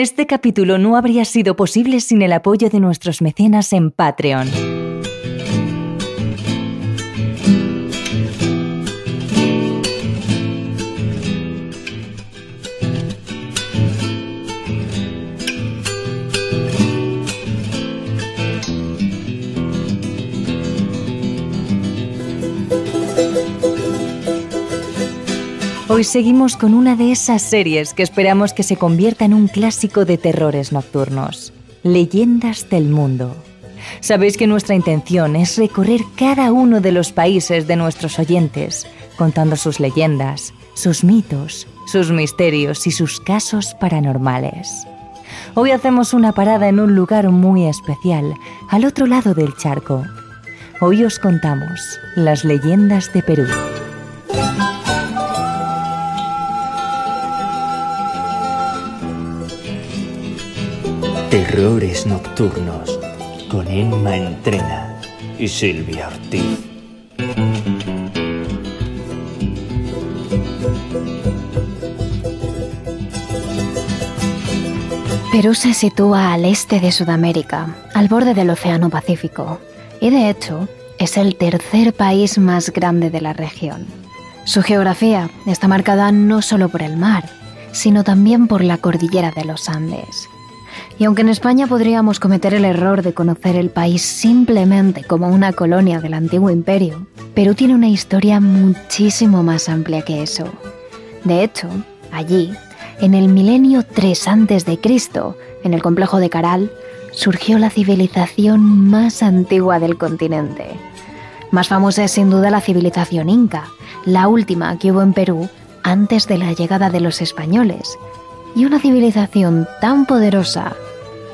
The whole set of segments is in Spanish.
Este capítulo no habría sido posible sin el apoyo de nuestros mecenas en Patreon. Hoy seguimos con una de esas series que esperamos que se convierta en un clásico de terrores nocturnos, Leyendas del Mundo. Sabéis que nuestra intención es recorrer cada uno de los países de nuestros oyentes, contando sus leyendas, sus mitos, sus misterios y sus casos paranormales. Hoy hacemos una parada en un lugar muy especial, al otro lado del charco. Hoy os contamos las leyendas de Perú. Terrores Nocturnos con Emma Entrena y Silvia Ortiz. Perú se sitúa al este de Sudamérica, al borde del Océano Pacífico, y de hecho es el tercer país más grande de la región. Su geografía está marcada no solo por el mar, sino también por la cordillera de los Andes. Y aunque en España podríamos cometer el error de conocer el país simplemente como una colonia del antiguo imperio, Perú tiene una historia muchísimo más amplia que eso. De hecho, allí, en el milenio 3 a.C., en el complejo de Caral, surgió la civilización más antigua del continente. Más famosa es sin duda la civilización inca, la última que hubo en Perú antes de la llegada de los españoles, y una civilización tan poderosa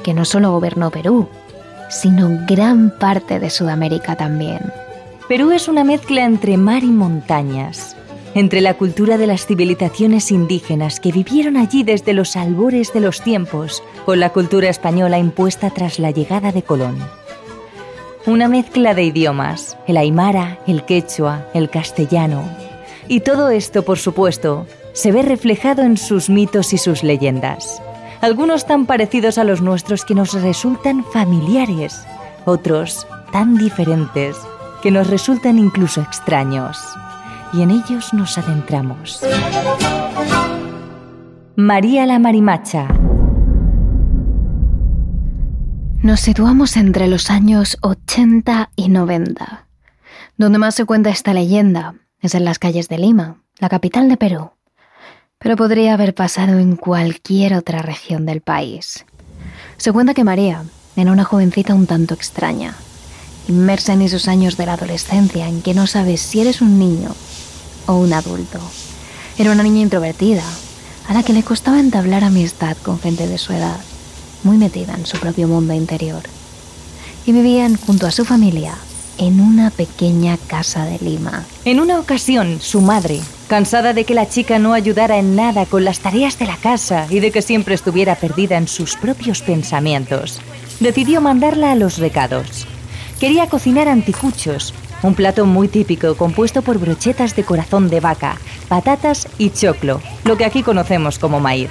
que no solo gobernó Perú, sino gran parte de Sudamérica también. Perú es una mezcla entre mar y montañas, entre la cultura de las civilizaciones indígenas que vivieron allí desde los albores de los tiempos, con la cultura española impuesta tras la llegada de Colón. Una mezcla de idiomas, el aymara, el quechua, el castellano. Y todo esto, por supuesto, se ve reflejado en sus mitos y sus leyendas. Algunos tan parecidos a los nuestros que nos resultan familiares, otros tan diferentes que nos resultan incluso extraños. Y en ellos nos adentramos. María la Marimacha. Nos situamos entre los años 80 y 90. Donde más se cuenta esta leyenda es en las calles de Lima, la capital de Perú pero podría haber pasado en cualquier otra región del país. Se cuenta que María era una jovencita un tanto extraña, inmersa en esos años de la adolescencia en que no sabes si eres un niño o un adulto. Era una niña introvertida, a la que le costaba entablar amistad con gente de su edad, muy metida en su propio mundo interior. Y vivían junto a su familia en una pequeña casa de Lima. En una ocasión, su madre, cansada de que la chica no ayudara en nada con las tareas de la casa y de que siempre estuviera perdida en sus propios pensamientos, decidió mandarla a los recados. Quería cocinar anticuchos, un plato muy típico compuesto por brochetas de corazón de vaca, patatas y choclo, lo que aquí conocemos como maíz.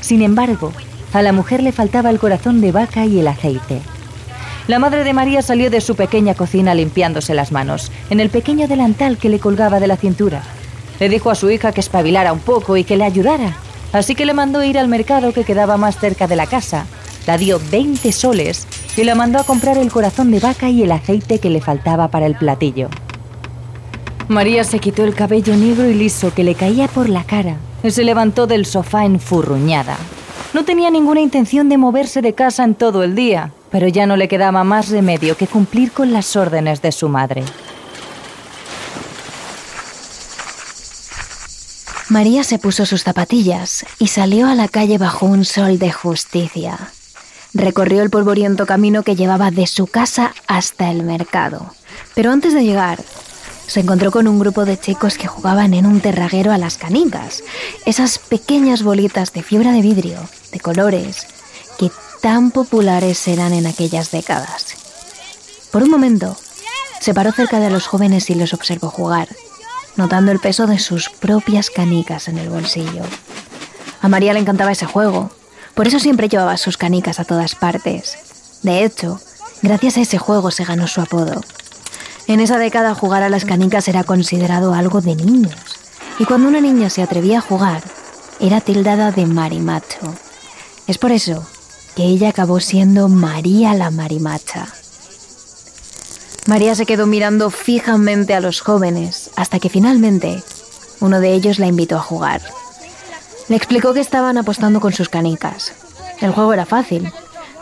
Sin embargo, a la mujer le faltaba el corazón de vaca y el aceite. La madre de María salió de su pequeña cocina limpiándose las manos, en el pequeño delantal que le colgaba de la cintura. Le dijo a su hija que espabilara un poco y que le ayudara. Así que le mandó ir al mercado que quedaba más cerca de la casa. La dio 20 soles y la mandó a comprar el corazón de vaca y el aceite que le faltaba para el platillo. María se quitó el cabello negro y liso que le caía por la cara y se levantó del sofá enfurruñada. No tenía ninguna intención de moverse de casa en todo el día, pero ya no le quedaba más remedio que cumplir con las órdenes de su madre. María se puso sus zapatillas y salió a la calle bajo un sol de justicia. Recorrió el polvoriento camino que llevaba de su casa hasta el mercado. Pero antes de llegar, se encontró con un grupo de chicos que jugaban en un terraguero a las canicas, esas pequeñas bolitas de fibra de vidrio, de colores, que tan populares eran en aquellas décadas. Por un momento, se paró cerca de los jóvenes y los observó jugar, notando el peso de sus propias canicas en el bolsillo. A María le encantaba ese juego, Por eso siempre llevaba sus canicas a todas partes. De hecho, gracias a ese juego se ganó su apodo. En esa década jugar a las canicas era considerado algo de niños. Y cuando una niña se atrevía a jugar, era tildada de marimacho. Es por eso que ella acabó siendo María la Marimacha. María se quedó mirando fijamente a los jóvenes hasta que finalmente uno de ellos la invitó a jugar. Le explicó que estaban apostando con sus canicas. El juego era fácil.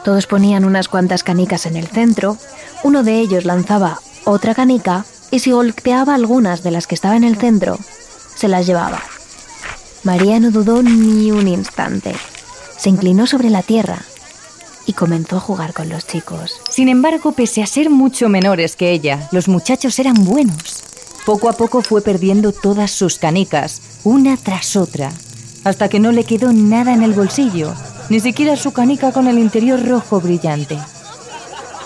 Todos ponían unas cuantas canicas en el centro, uno de ellos lanzaba otra canica y si golpeaba algunas de las que estaba en el centro, se las llevaba. María no dudó ni un instante. Se inclinó sobre la tierra y comenzó a jugar con los chicos. Sin embargo, pese a ser mucho menores que ella, los muchachos eran buenos. Poco a poco fue perdiendo todas sus canicas, una tras otra, hasta que no le quedó nada en el bolsillo, ni siquiera su canica con el interior rojo brillante.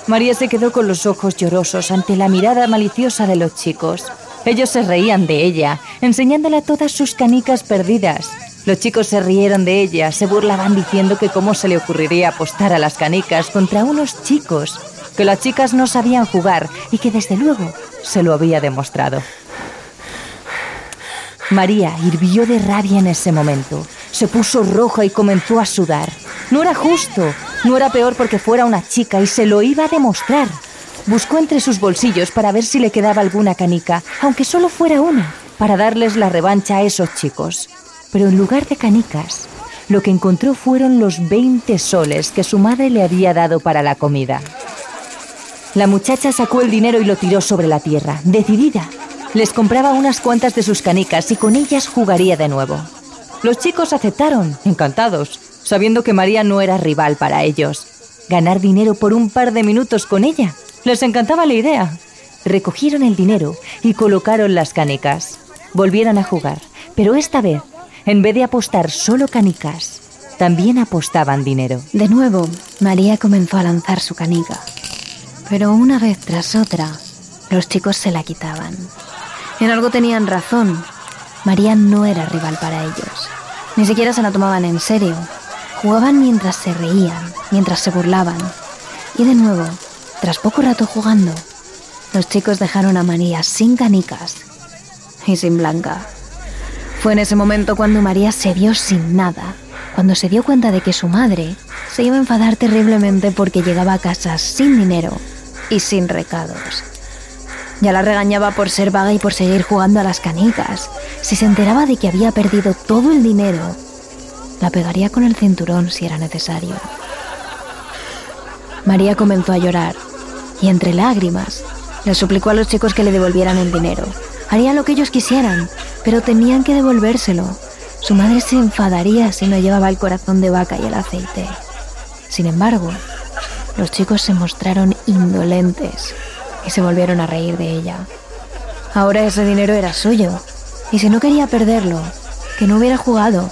María se quedó con los ojos llorosos ante la mirada maliciosa de los chicos. Ellos se reían de ella, enseñándole todas sus canicas perdidas. Los chicos se rieron de ella, se burlaban diciendo que cómo se le ocurriría apostar a las canicas contra unos chicos, que las chicas no sabían jugar y que desde luego se lo había demostrado. María hirvió de rabia en ese momento. Se puso roja y comenzó a sudar. No era justo, no era peor porque fuera una chica y se lo iba a demostrar. Buscó entre sus bolsillos para ver si le quedaba alguna canica, aunque solo fuera una, para darles la revancha a esos chicos. Pero en lugar de canicas, lo que encontró fueron los 20 soles que su madre le había dado para la comida. La muchacha sacó el dinero y lo tiró sobre la tierra, decidida. Les compraba unas cuantas de sus canicas y con ellas jugaría de nuevo. Los chicos aceptaron, encantados, sabiendo que María no era rival para ellos. Ganar dinero por un par de minutos con ella. Les encantaba la idea. Recogieron el dinero y colocaron las canicas. Volvieron a jugar, pero esta vez, en vez de apostar solo canicas, también apostaban dinero. De nuevo, María comenzó a lanzar su canica. Pero una vez tras otra, los chicos se la quitaban. En algo tenían razón. María no era rival para ellos. Ni siquiera se la tomaban en serio. Jugaban mientras se reían, mientras se burlaban. Y de nuevo, tras poco rato jugando, los chicos dejaron a María sin canicas y sin Blanca. Fue en ese momento cuando María se vio sin nada, cuando se dio cuenta de que su madre se iba a enfadar terriblemente porque llegaba a casa sin dinero y sin recados. Ya la regañaba por ser vaga y por seguir jugando a las canicas. Si se enteraba de que había perdido todo el dinero, la pegaría con el cinturón si era necesario. María comenzó a llorar y entre lágrimas le suplicó a los chicos que le devolvieran el dinero. Harían lo que ellos quisieran, pero tenían que devolvérselo. Su madre se enfadaría si no llevaba el corazón de vaca y el aceite. Sin embargo, los chicos se mostraron indolentes y se volvieron a reír de ella. Ahora ese dinero era suyo, y si no quería perderlo, que no hubiera jugado.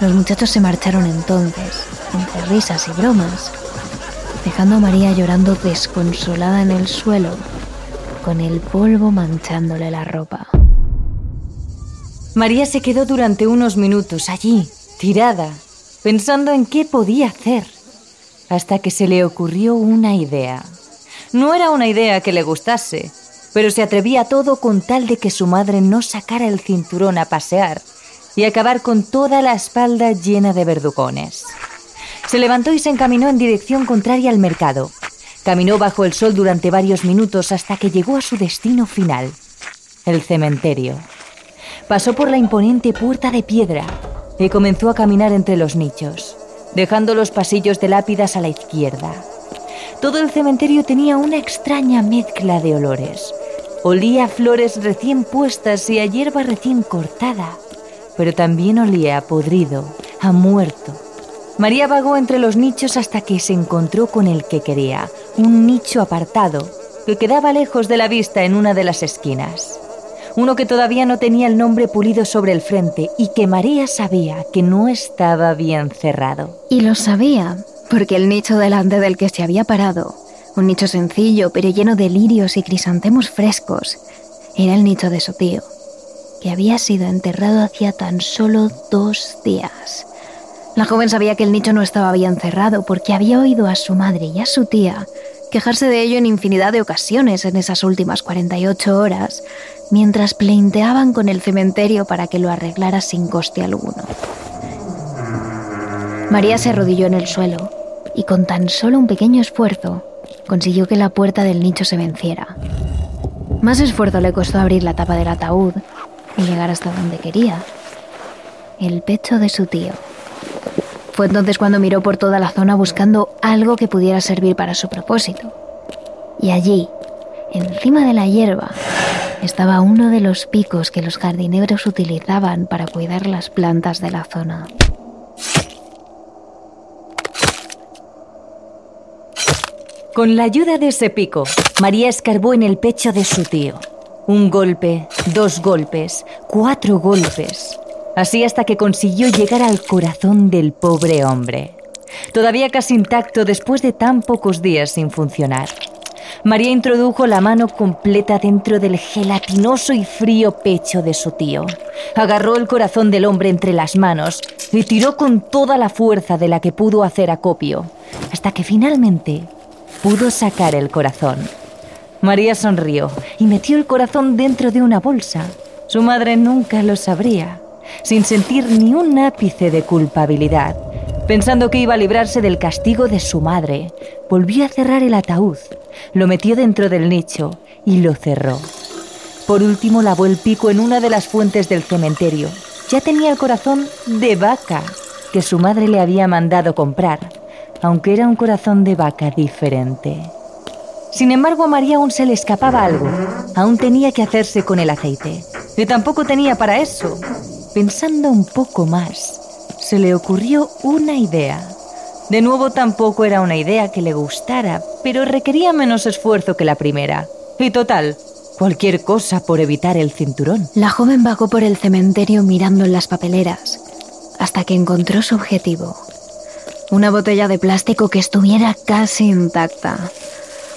Los muchachos se marcharon entonces, entre risas y bromas, dejando a María llorando desconsolada en el suelo, con el polvo manchándole la ropa. María se quedó durante unos minutos allí, tirada, pensando en qué podía hacer, hasta que se le ocurrió una idea. No era una idea que le gustase, pero se atrevía a todo con tal de que su madre no sacara el cinturón a pasear y acabar con toda la espalda llena de verdugones. Se levantó y se encaminó en dirección contraria al mercado. Caminó bajo el sol durante varios minutos hasta que llegó a su destino final, el cementerio. Pasó por la imponente puerta de piedra y comenzó a caminar entre los nichos, dejando los pasillos de lápidas a la izquierda. Todo el cementerio tenía una extraña mezcla de olores. Olía a flores recién puestas y a hierba recién cortada, pero también olía a podrido, a muerto. María vagó entre los nichos hasta que se encontró con el que quería, un nicho apartado que quedaba lejos de la vista en una de las esquinas. Uno que todavía no tenía el nombre pulido sobre el frente y que María sabía que no estaba bien cerrado. Y lo sabía porque el nicho delante del que se había parado, un nicho sencillo pero lleno de lirios y crisantemos frescos, era el nicho de su tío, que había sido enterrado hacía tan solo dos días. La joven sabía que el nicho no estaba bien cerrado porque había oído a su madre y a su tía quejarse de ello en infinidad de ocasiones en esas últimas 48 horas, mientras pleinteaban con el cementerio para que lo arreglara sin coste alguno. María se arrodilló en el suelo y con tan solo un pequeño esfuerzo consiguió que la puerta del nicho se venciera. Más esfuerzo le costó abrir la tapa del ataúd y llegar hasta donde quería, el pecho de su tío. Fue entonces cuando miró por toda la zona buscando algo que pudiera servir para su propósito. Y allí, encima de la hierba, estaba uno de los picos que los jardineros utilizaban para cuidar las plantas de la zona. Con la ayuda de ese pico, María escarbó en el pecho de su tío. Un golpe, dos golpes, cuatro golpes. Así hasta que consiguió llegar al corazón del pobre hombre, todavía casi intacto después de tan pocos días sin funcionar. María introdujo la mano completa dentro del gelatinoso y frío pecho de su tío. Agarró el corazón del hombre entre las manos y tiró con toda la fuerza de la que pudo hacer acopio, hasta que finalmente pudo sacar el corazón. María sonrió y metió el corazón dentro de una bolsa. Su madre nunca lo sabría sin sentir ni un ápice de culpabilidad. Pensando que iba a librarse del castigo de su madre, volvió a cerrar el ataúd, lo metió dentro del nicho y lo cerró. Por último lavó el pico en una de las fuentes del cementerio. Ya tenía el corazón de vaca que su madre le había mandado comprar, aunque era un corazón de vaca diferente. Sin embargo, a María aún se le escapaba algo. Aún tenía que hacerse con el aceite. Y tampoco tenía para eso. Pensando un poco más, se le ocurrió una idea. De nuevo tampoco era una idea que le gustara, pero requería menos esfuerzo que la primera. Y total, cualquier cosa por evitar el cinturón. La joven vagó por el cementerio mirando en las papeleras, hasta que encontró su objetivo. Una botella de plástico que estuviera casi intacta.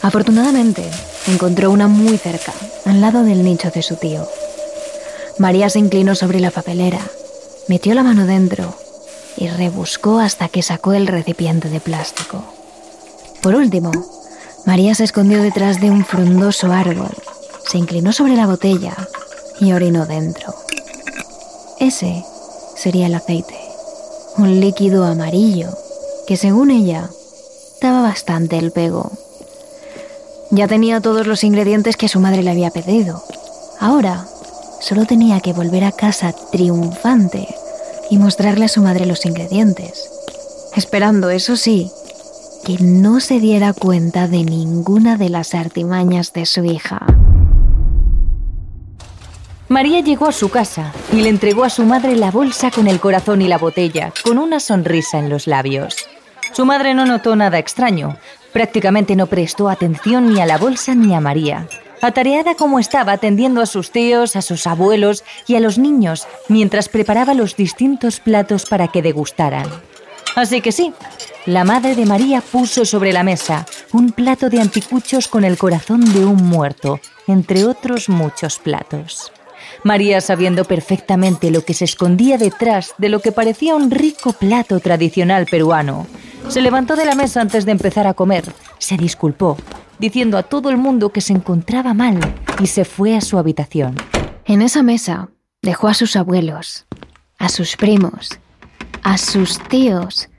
Afortunadamente, encontró una muy cerca, al lado del nicho de su tío. María se inclinó sobre la papelera, metió la mano dentro y rebuscó hasta que sacó el recipiente de plástico. Por último, María se escondió detrás de un frondoso árbol, se inclinó sobre la botella y orinó dentro. Ese sería el aceite, un líquido amarillo que según ella daba bastante el pego. Ya tenía todos los ingredientes que su madre le había pedido. Ahora Solo tenía que volver a casa triunfante y mostrarle a su madre los ingredientes, esperando, eso sí, que no se diera cuenta de ninguna de las artimañas de su hija. María llegó a su casa y le entregó a su madre la bolsa con el corazón y la botella, con una sonrisa en los labios. Su madre no notó nada extraño, prácticamente no prestó atención ni a la bolsa ni a María, atareada como estaba atendiendo a sus tíos, a sus abuelos y a los niños, mientras preparaba los distintos platos para que degustaran. Así que sí, la madre de María puso sobre la mesa un plato de anticuchos con el corazón de un muerto, entre otros muchos platos. María, sabiendo perfectamente lo que se escondía detrás de lo que parecía un rico plato tradicional peruano, se levantó de la mesa antes de empezar a comer, se disculpó diciendo a todo el mundo que se encontraba mal y se fue a su habitación. En esa mesa dejó a sus abuelos, a sus primos, a sus tíos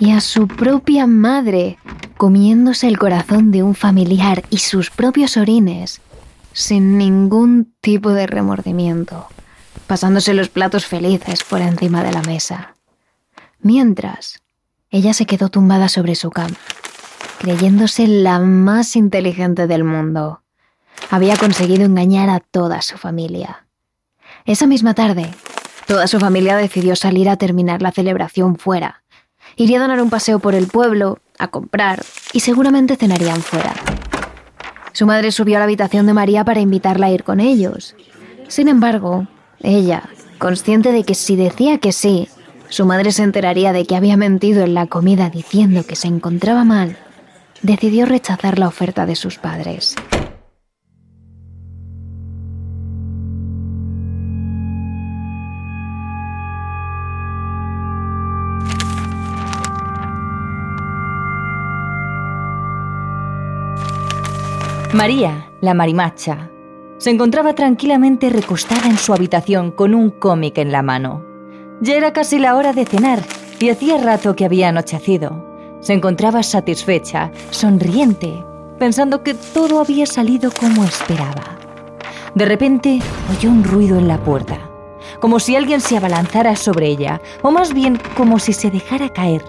y a su propia madre comiéndose el corazón de un familiar y sus propios orines sin ningún tipo de remordimiento, pasándose los platos felices por encima de la mesa. Mientras, ella se quedó tumbada sobre su cama, creyéndose la más inteligente del mundo. Había conseguido engañar a toda su familia. Esa misma tarde, toda su familia decidió salir a terminar la celebración fuera. Iría a dar un paseo por el pueblo, a comprar, y seguramente cenarían fuera. Su madre subió a la habitación de María para invitarla a ir con ellos. Sin embargo, ella, consciente de que si decía que sí, su madre se enteraría de que había mentido en la comida diciendo que se encontraba mal, decidió rechazar la oferta de sus padres. María, la marimacha, se encontraba tranquilamente recostada en su habitación con un cómic en la mano. Ya era casi la hora de cenar y hacía rato que había anochecido. Se encontraba satisfecha, sonriente, pensando que todo había salido como esperaba. De repente oyó un ruido en la puerta, como si alguien se abalanzara sobre ella, o más bien como si se dejara caer.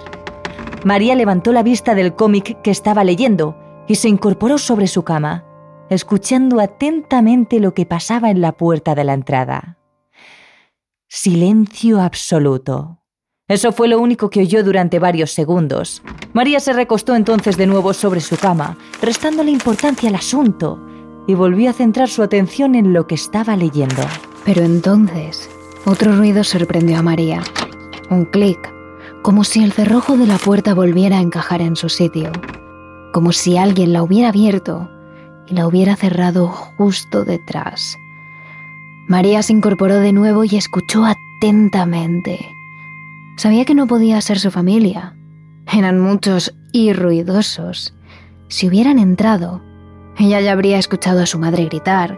María levantó la vista del cómic que estaba leyendo y se incorporó sobre su cama, escuchando atentamente lo que pasaba en la puerta de la entrada. Silencio absoluto. Eso fue lo único que oyó durante varios segundos. María se recostó entonces de nuevo sobre su cama, restándole importancia al asunto, y volvió a centrar su atención en lo que estaba leyendo. Pero entonces, otro ruido sorprendió a María. Un clic, como si el cerrojo de la puerta volviera a encajar en su sitio, como si alguien la hubiera abierto y la hubiera cerrado justo detrás. María se incorporó de nuevo y escuchó atentamente. Sabía que no podía ser su familia. Eran muchos y ruidosos. Si hubieran entrado, ella ya habría escuchado a su madre gritar,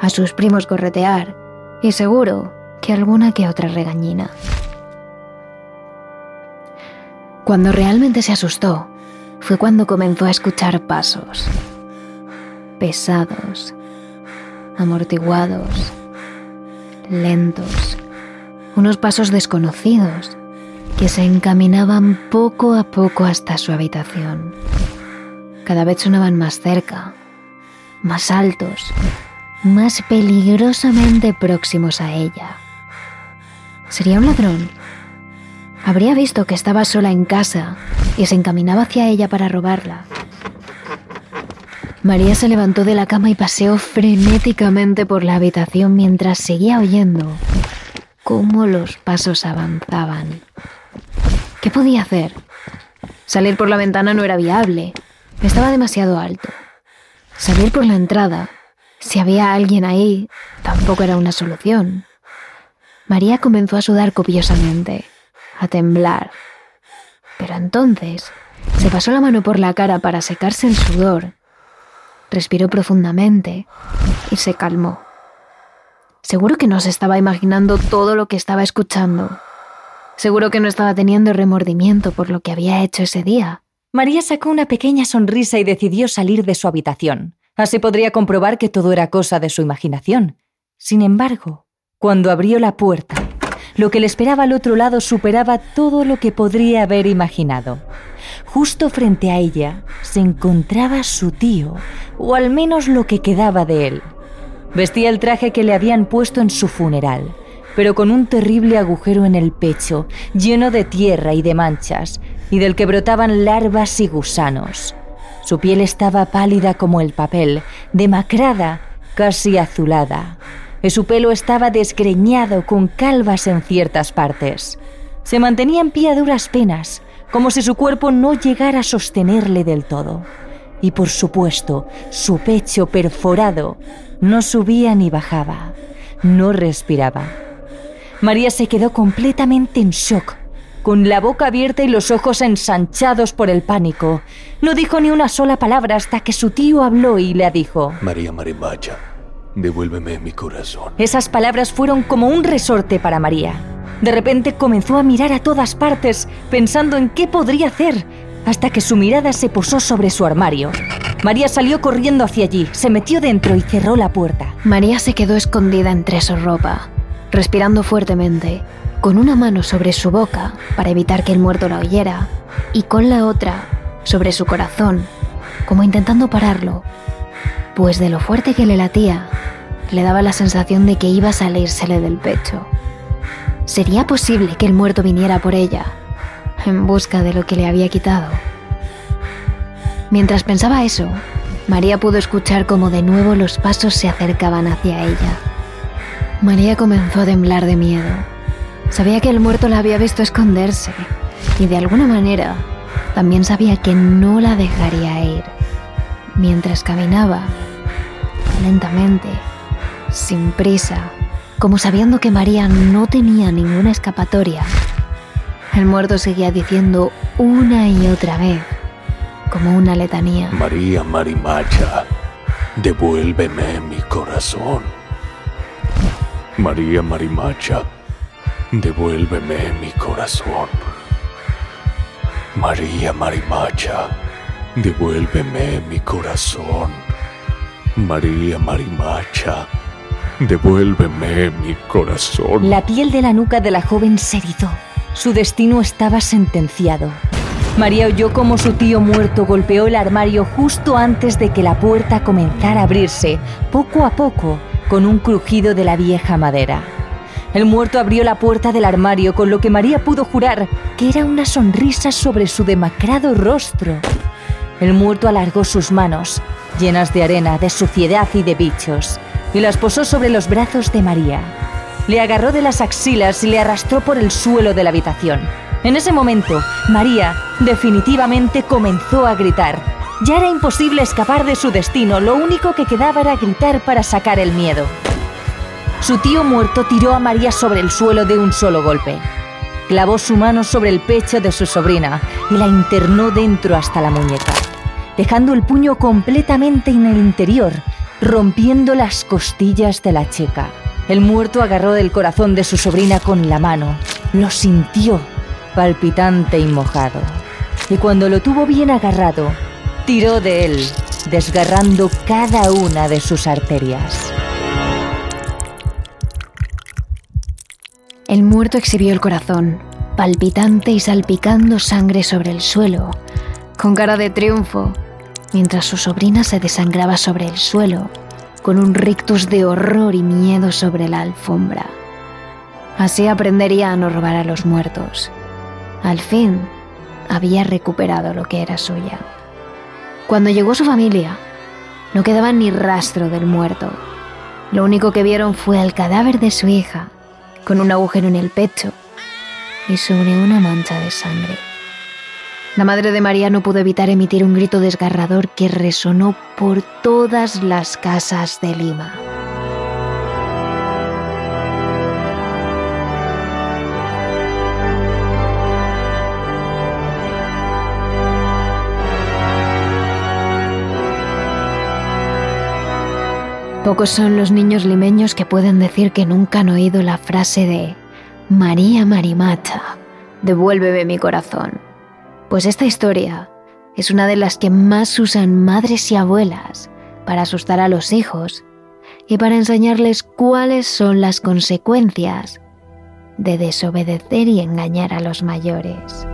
a sus primos corretear y seguro que alguna que otra regañina. Cuando realmente se asustó fue cuando comenzó a escuchar pasos. Pesados, amortiguados, lentos, unos pasos desconocidos que se encaminaban poco a poco hasta su habitación. Cada vez sonaban más cerca, más altos, más peligrosamente próximos a ella. ¿Sería un ladrón? Habría visto que estaba sola en casa y se encaminaba hacia ella para robarla. María se levantó de la cama y paseó frenéticamente por la habitación mientras seguía oyendo cómo los pasos avanzaban. ¿Qué podía hacer? Salir por la ventana no era viable. Estaba demasiado alto. Salir por la entrada, si había alguien ahí, tampoco era una solución. María comenzó a sudar copiosamente, a temblar. Pero entonces se pasó la mano por la cara para secarse el sudor. Respiró profundamente y se calmó. Seguro que no se estaba imaginando todo lo que estaba escuchando. Seguro que no estaba teniendo remordimiento por lo que había hecho ese día. María sacó una pequeña sonrisa y decidió salir de su habitación. Así podría comprobar que todo era cosa de su imaginación. Sin embargo, cuando abrió la puerta, lo que le esperaba al otro lado superaba todo lo que podría haber imaginado. Justo frente a ella se encontraba su tío, o al menos lo que quedaba de él. Vestía el traje que le habían puesto en su funeral, pero con un terrible agujero en el pecho, lleno de tierra y de manchas, y del que brotaban larvas y gusanos. Su piel estaba pálida como el papel, demacrada, casi azulada, y su pelo estaba desgreñado con calvas en ciertas partes. Se mantenía en pie a duras penas, como si su cuerpo no llegara a sostenerle del todo. Y por supuesto, su pecho perforado no subía ni bajaba, no respiraba. María se quedó completamente en shock, con la boca abierta y los ojos ensanchados por el pánico. No dijo ni una sola palabra hasta que su tío habló y le dijo: María Marimacha, devuélveme mi corazón. Esas palabras fueron como un resorte para María. De repente comenzó a mirar a todas partes, pensando en qué podría hacer, hasta que su mirada se posó sobre su armario. María salió corriendo hacia allí, se metió dentro y cerró la puerta. María se quedó escondida entre su ropa respirando fuertemente, con una mano sobre su boca para evitar que el muerto la oyera y con la otra sobre su corazón, como intentando pararlo, pues de lo fuerte que le latía, le daba la sensación de que iba a salírsele del pecho. ¿Sería posible que el muerto viniera por ella, en busca de lo que le había quitado? Mientras pensaba eso, María pudo escuchar como de nuevo los pasos se acercaban hacia ella. María comenzó a temblar de miedo. Sabía que el muerto la había visto esconderse y de alguna manera también sabía que no la dejaría ir. Mientras caminaba, lentamente, sin prisa, como sabiendo que María no tenía ninguna escapatoria, el muerto seguía diciendo una y otra vez, como una letanía. María Marimacha, devuélveme mi corazón. María Marimacha, devuélveme mi corazón. María Marimacha, devuélveme mi corazón. María Marimacha, devuélveme mi corazón. La piel de la nuca de la joven se erizó. Su destino estaba sentenciado. María oyó como su tío muerto golpeó el armario justo antes de que la puerta comenzara a abrirse, poco a poco, con un crujido de la vieja madera. El muerto abrió la puerta del armario con lo que María pudo jurar que era una sonrisa sobre su demacrado rostro. El muerto alargó sus manos, llenas de arena, de suciedad y de bichos, y las posó sobre los brazos de María. Le agarró de las axilas y le arrastró por el suelo de la habitación. En ese momento, María definitivamente comenzó a gritar. Ya era imposible escapar de su destino, lo único que quedaba era gritar para sacar el miedo. Su tío muerto tiró a María sobre el suelo de un solo golpe. Clavó su mano sobre el pecho de su sobrina y la internó dentro hasta la muñeca, dejando el puño completamente en el interior, rompiendo las costillas de la chica. El muerto agarró del corazón de su sobrina con la mano, lo sintió palpitante y mojado. Y cuando lo tuvo bien agarrado, tiró de él, desgarrando cada una de sus arterias. El muerto exhibió el corazón, palpitante y salpicando sangre sobre el suelo, con cara de triunfo, mientras su sobrina se desangraba sobre el suelo, con un rictus de horror y miedo sobre la alfombra. Así aprendería a no robar a los muertos. Al fin, había recuperado lo que era suya. Cuando llegó su familia, no quedaba ni rastro del muerto. Lo único que vieron fue el cadáver de su hija, con un agujero en el pecho y sobre una mancha de sangre. La madre de María no pudo evitar emitir un grito desgarrador que resonó por todas las casas de Lima. Pocos son los niños limeños que pueden decir que nunca han oído la frase de María Marimata, devuélveme mi corazón. Pues esta historia es una de las que más usan madres y abuelas para asustar a los hijos y para enseñarles cuáles son las consecuencias de desobedecer y engañar a los mayores.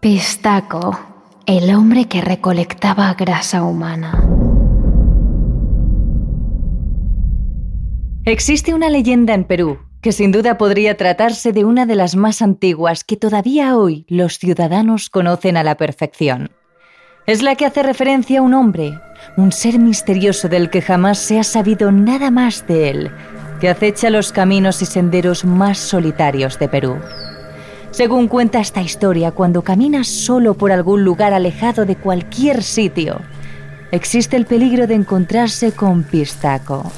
Pistaco el hombre que recolectaba grasa humana. Existe una leyenda en Perú que sin duda podría tratarse de una de las más antiguas que todavía hoy los ciudadanos conocen a la perfección. Es la que hace referencia a un hombre, un ser misterioso del que jamás se ha sabido nada más de él, que acecha los caminos y senderos más solitarios de Perú. Según cuenta esta historia, cuando caminas solo por algún lugar alejado de cualquier sitio, existe el peligro de encontrarse con Pistaco.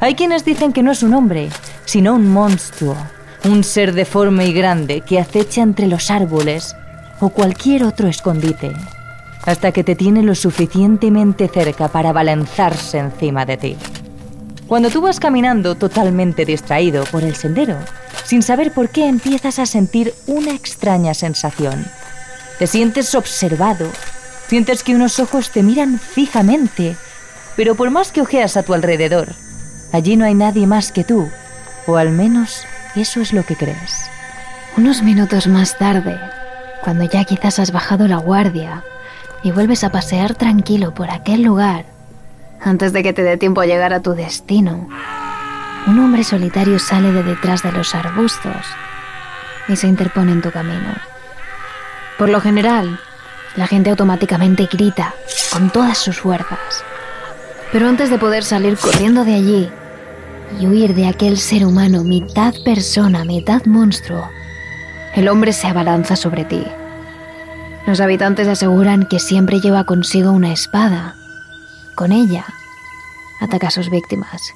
Hay quienes dicen que no es un hombre, sino un monstruo, un ser deforme y grande que acecha entre los árboles o cualquier otro escondite, hasta que te tiene lo suficientemente cerca para balanzarse encima de ti. Cuando tú vas caminando totalmente distraído por el sendero, sin saber por qué empiezas a sentir una extraña sensación. Te sientes observado, sientes que unos ojos te miran fijamente, pero por más que ojeas a tu alrededor, allí no hay nadie más que tú, o al menos eso es lo que crees. Unos minutos más tarde, cuando ya quizás has bajado la guardia y vuelves a pasear tranquilo por aquel lugar, antes de que te dé tiempo a llegar a tu destino, un hombre solitario sale de detrás de los arbustos y se interpone en tu camino. Por lo general, la gente automáticamente grita con todas sus fuerzas. Pero antes de poder salir corriendo de allí y huir de aquel ser humano mitad persona, mitad monstruo, el hombre se abalanza sobre ti. Los habitantes aseguran que siempre lleva consigo una espada. Con ella, ataca a sus víctimas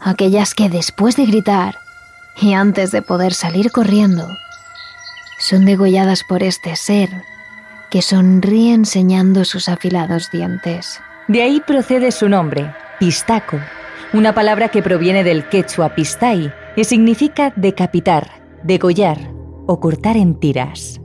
aquellas que después de gritar y antes de poder salir corriendo, son degolladas por este ser que sonríe enseñando sus afilados dientes. De ahí procede su nombre, pistaco, una palabra que proviene del quechua pistai y significa decapitar, degollar o cortar en tiras.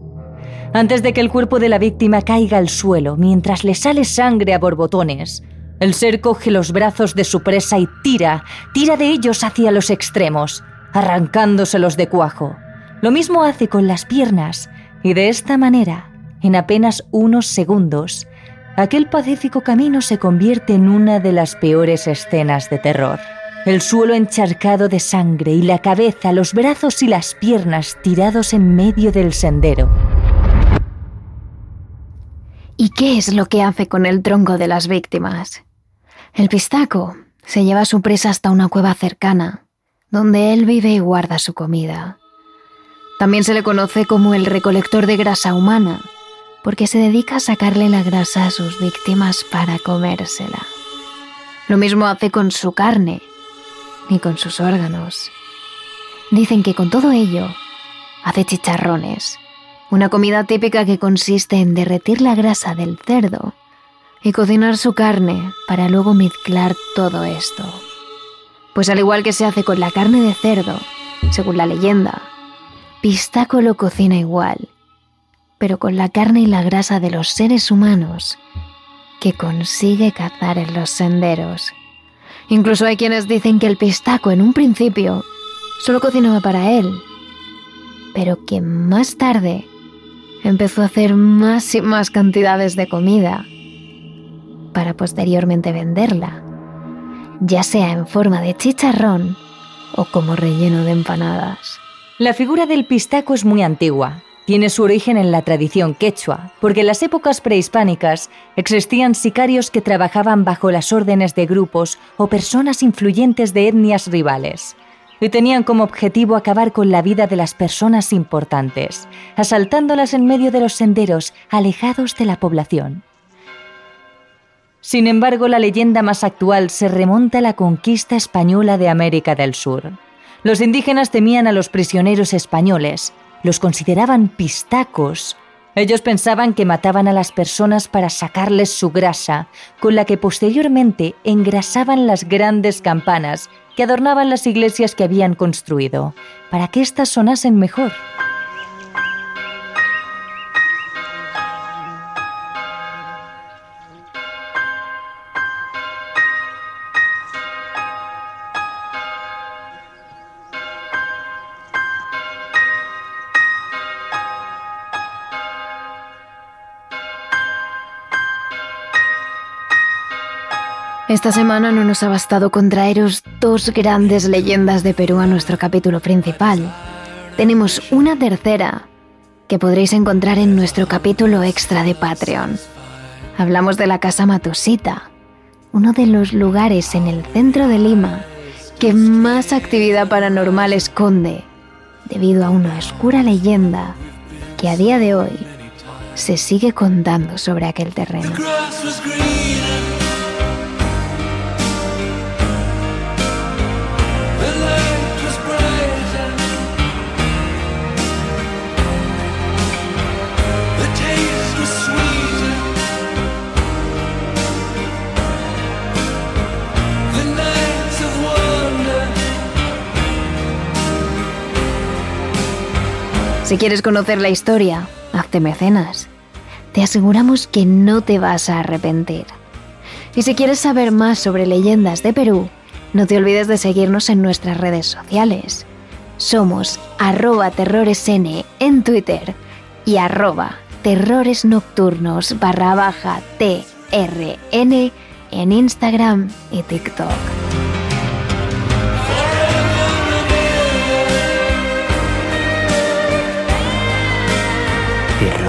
Antes de que el cuerpo de la víctima caiga al suelo mientras le sale sangre a borbotones, el ser coge los brazos de su presa y tira, tira de ellos hacia los extremos, arrancándoselos de cuajo. Lo mismo hace con las piernas y de esta manera, en apenas unos segundos, aquel pacífico camino se convierte en una de las peores escenas de terror. El suelo encharcado de sangre y la cabeza, los brazos y las piernas tirados en medio del sendero. ¿Y qué es lo que hace con el tronco de las víctimas? El pistaco se lleva a su presa hasta una cueva cercana, donde él vive y guarda su comida. También se le conoce como el recolector de grasa humana, porque se dedica a sacarle la grasa a sus víctimas para comérsela. Lo mismo hace con su carne y con sus órganos. Dicen que con todo ello hace chicharrones, una comida típica que consiste en derretir la grasa del cerdo y cocinar su carne para luego mezclar todo esto. Pues al igual que se hace con la carne de cerdo, según la leyenda, Pistaco lo cocina igual, pero con la carne y la grasa de los seres humanos que consigue cazar en los senderos. Incluso hay quienes dicen que el pistaco en un principio solo cocinaba para él, pero que más tarde empezó a hacer más y más cantidades de comida para posteriormente venderla, ya sea en forma de chicharrón o como relleno de empanadas. La figura del pistaco es muy antigua. Tiene su origen en la tradición quechua, porque en las épocas prehispánicas existían sicarios que trabajaban bajo las órdenes de grupos o personas influyentes de etnias rivales y tenían como objetivo acabar con la vida de las personas importantes, asaltándolas en medio de los senderos alejados de la población. Sin embargo, la leyenda más actual se remonta a la conquista española de América del Sur. Los indígenas temían a los prisioneros españoles, los consideraban pistacos. Ellos pensaban que mataban a las personas para sacarles su grasa, con la que posteriormente engrasaban las grandes campanas que adornaban las iglesias que habían construido, para que éstas sonasen mejor. Esta semana no nos ha bastado con traeros dos grandes leyendas de Perú a nuestro capítulo principal. Tenemos una tercera que podréis encontrar en nuestro capítulo extra de Patreon. Hablamos de la Casa Matusita, uno de los lugares en el centro de Lima que más actividad paranormal esconde, debido a una oscura leyenda que a día de hoy se sigue contando sobre aquel terreno. Si quieres conocer la historia, hazte mecenas. Te aseguramos que no te vas a arrepentir. Y si quieres saber más sobre leyendas de Perú, no te olvides de seguirnos en nuestras redes sociales. Somos arroba terroresn en Twitter y arroba terroresnocturnos barra baja trn en Instagram y TikTok.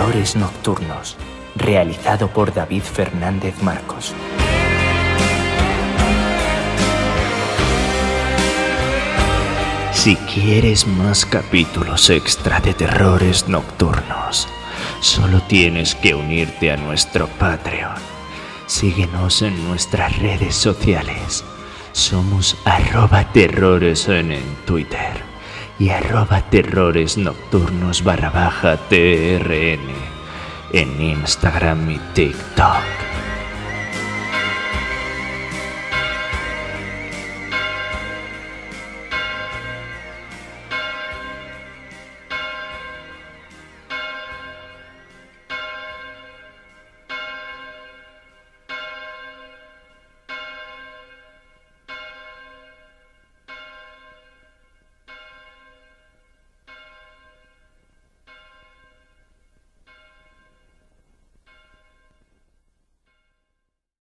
Terrores Nocturnos, realizado por David Fernández Marcos. Si quieres más capítulos extra de Terrores Nocturnos, solo tienes que unirte a nuestro Patreon. Síguenos en nuestras redes sociales. Somos arroba terrores en Twitter y arroba terrores nocturnos barra baja TRN en Instagram y TikTok.